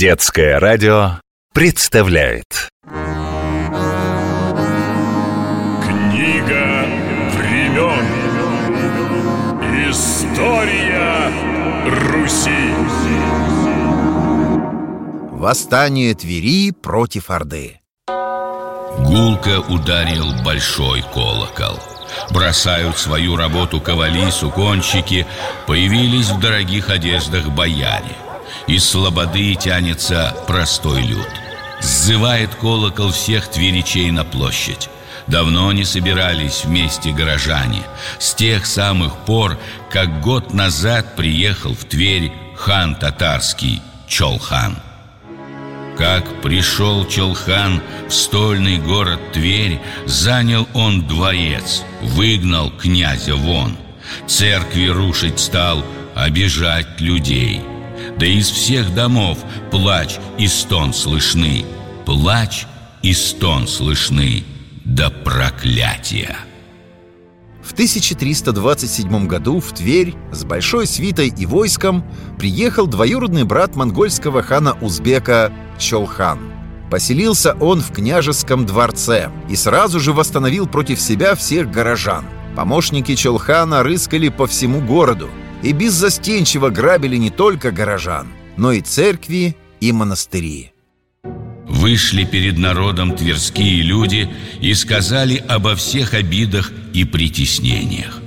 Детское радио представляет. Книга времен. История Руси. Восстание Твери против Орды. Гулко ударил большой колокол. Бросают свою работу ковали, суконщики Появились в дорогих одеждах бояре Из слободы тянется простой люд Сзывает колокол всех тверичей на площадь Давно не собирались вместе горожане С тех самых пор, как год назад приехал в Тверь хан татарский Чолхан – как пришел Челхан в стольный город Тверь, Занял он дворец, выгнал князя вон. Церкви рушить стал, обижать людей. Да из всех домов плач и стон слышны, Плач и стон слышны до проклятия. В 1327 году в Тверь с большой свитой и войском приехал двоюродный брат монгольского хана Узбека Чолхан. Поселился он в княжеском дворце и сразу же восстановил против себя всех горожан. Помощники Чолхана рыскали по всему городу и беззастенчиво грабили не только горожан, но и церкви и монастыри. Вышли перед народом тверские люди и сказали обо всех обидах и притеснениях.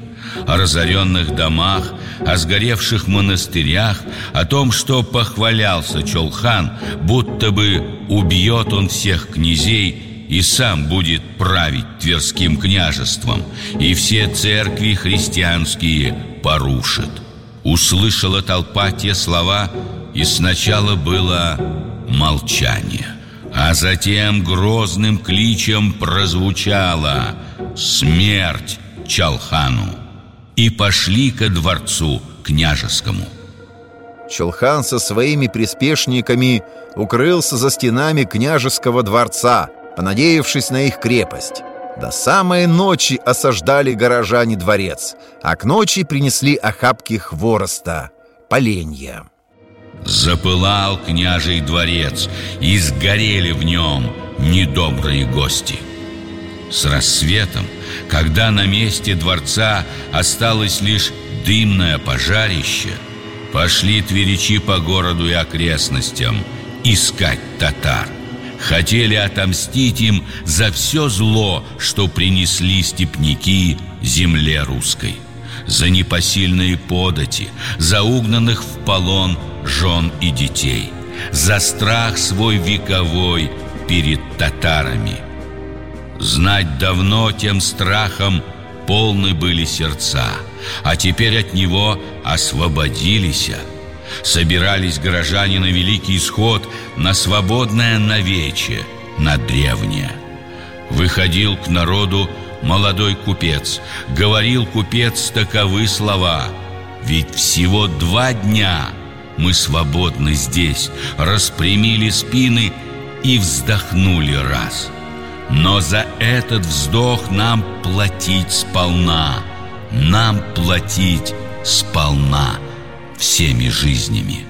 О разоренных домах, о сгоревших монастырях, о том, что похвалялся Чолхан, будто бы убьет он всех князей и сам будет править Тверским княжеством, и все церкви христианские порушит. Услышала толпа те слова, и сначала было молчание – а затем грозным кличем прозвучало «Смерть Чалхану!» И пошли ко дворцу княжескому. Чалхан со своими приспешниками укрылся за стенами княжеского дворца, понадеявшись на их крепость. До самой ночи осаждали горожане дворец, а к ночи принесли охапки хвороста, поленья. Запылал княжий дворец, и сгорели в нем недобрые гости. С рассветом, когда на месте дворца осталось лишь дымное пожарище, пошли тверичи по городу и окрестностям искать татар. Хотели отомстить им за все зло, что принесли степняки земле русской за непосильные подати, за угнанных в полон жен и детей, за страх свой вековой перед татарами. Знать давно тем страхом полны были сердца, а теперь от него освободились. Собирались горожане на великий исход, на свободное навече, на древнее. Выходил к народу молодой купец. Говорил купец таковы слова. Ведь всего два дня мы свободны здесь, распрямили спины и вздохнули раз. Но за этот вздох нам платить сполна, нам платить сполна всеми жизнями.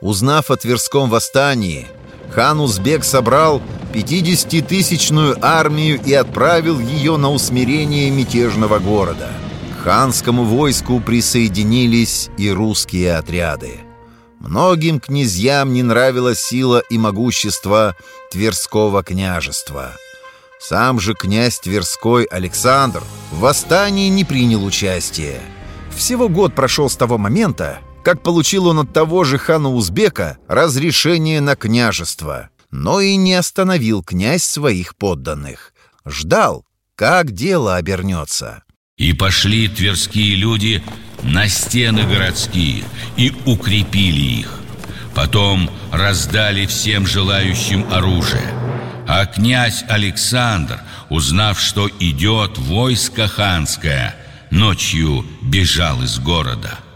Узнав о Тверском восстании, хан Узбек собрал 50-тысячную армию и отправил ее на усмирение мятежного города. К ханскому войску присоединились и русские отряды. Многим князьям не нравилась сила и могущество Тверского княжества. Сам же князь Тверской Александр в восстании не принял участия. Всего год прошел с того момента, как получил он от того же хана Узбека разрешение на княжество. Но и не остановил князь своих подданных. Ждал, как дело обернется. И пошли тверские люди на стены городские и укрепили их. Потом раздали всем желающим оружие. А князь Александр, узнав, что идет войско ханское, ночью бежал из города –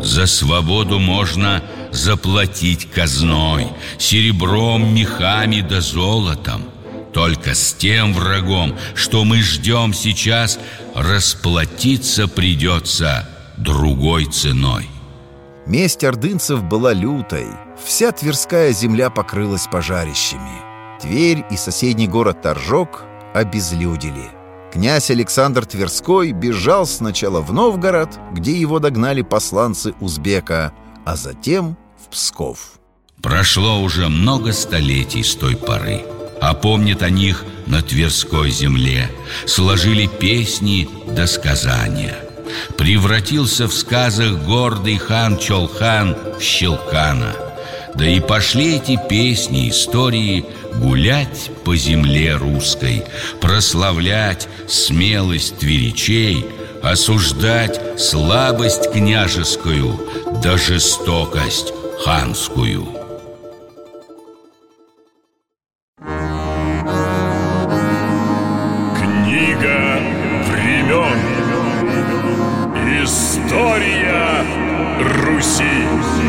за свободу можно заплатить казной, серебром, мехами да золотом. Только с тем врагом, что мы ждем сейчас, расплатиться придется другой ценой. Месть ордынцев была лютой. Вся Тверская земля покрылась пожарищами. Тверь и соседний город Торжок обезлюдили. Князь Александр Тверской бежал сначала в Новгород, где его догнали посланцы узбека, а затем в Псков. Прошло уже много столетий с той поры. А помнят о них на Тверской земле Сложили песни до сказания Превратился в сказах гордый хан Чолхан в Щелкана да и пошли эти песни, истории гулять по земле русской, прославлять смелость тверичей, осуждать слабость княжескую да жестокость ханскую. Книга времен. История Руси.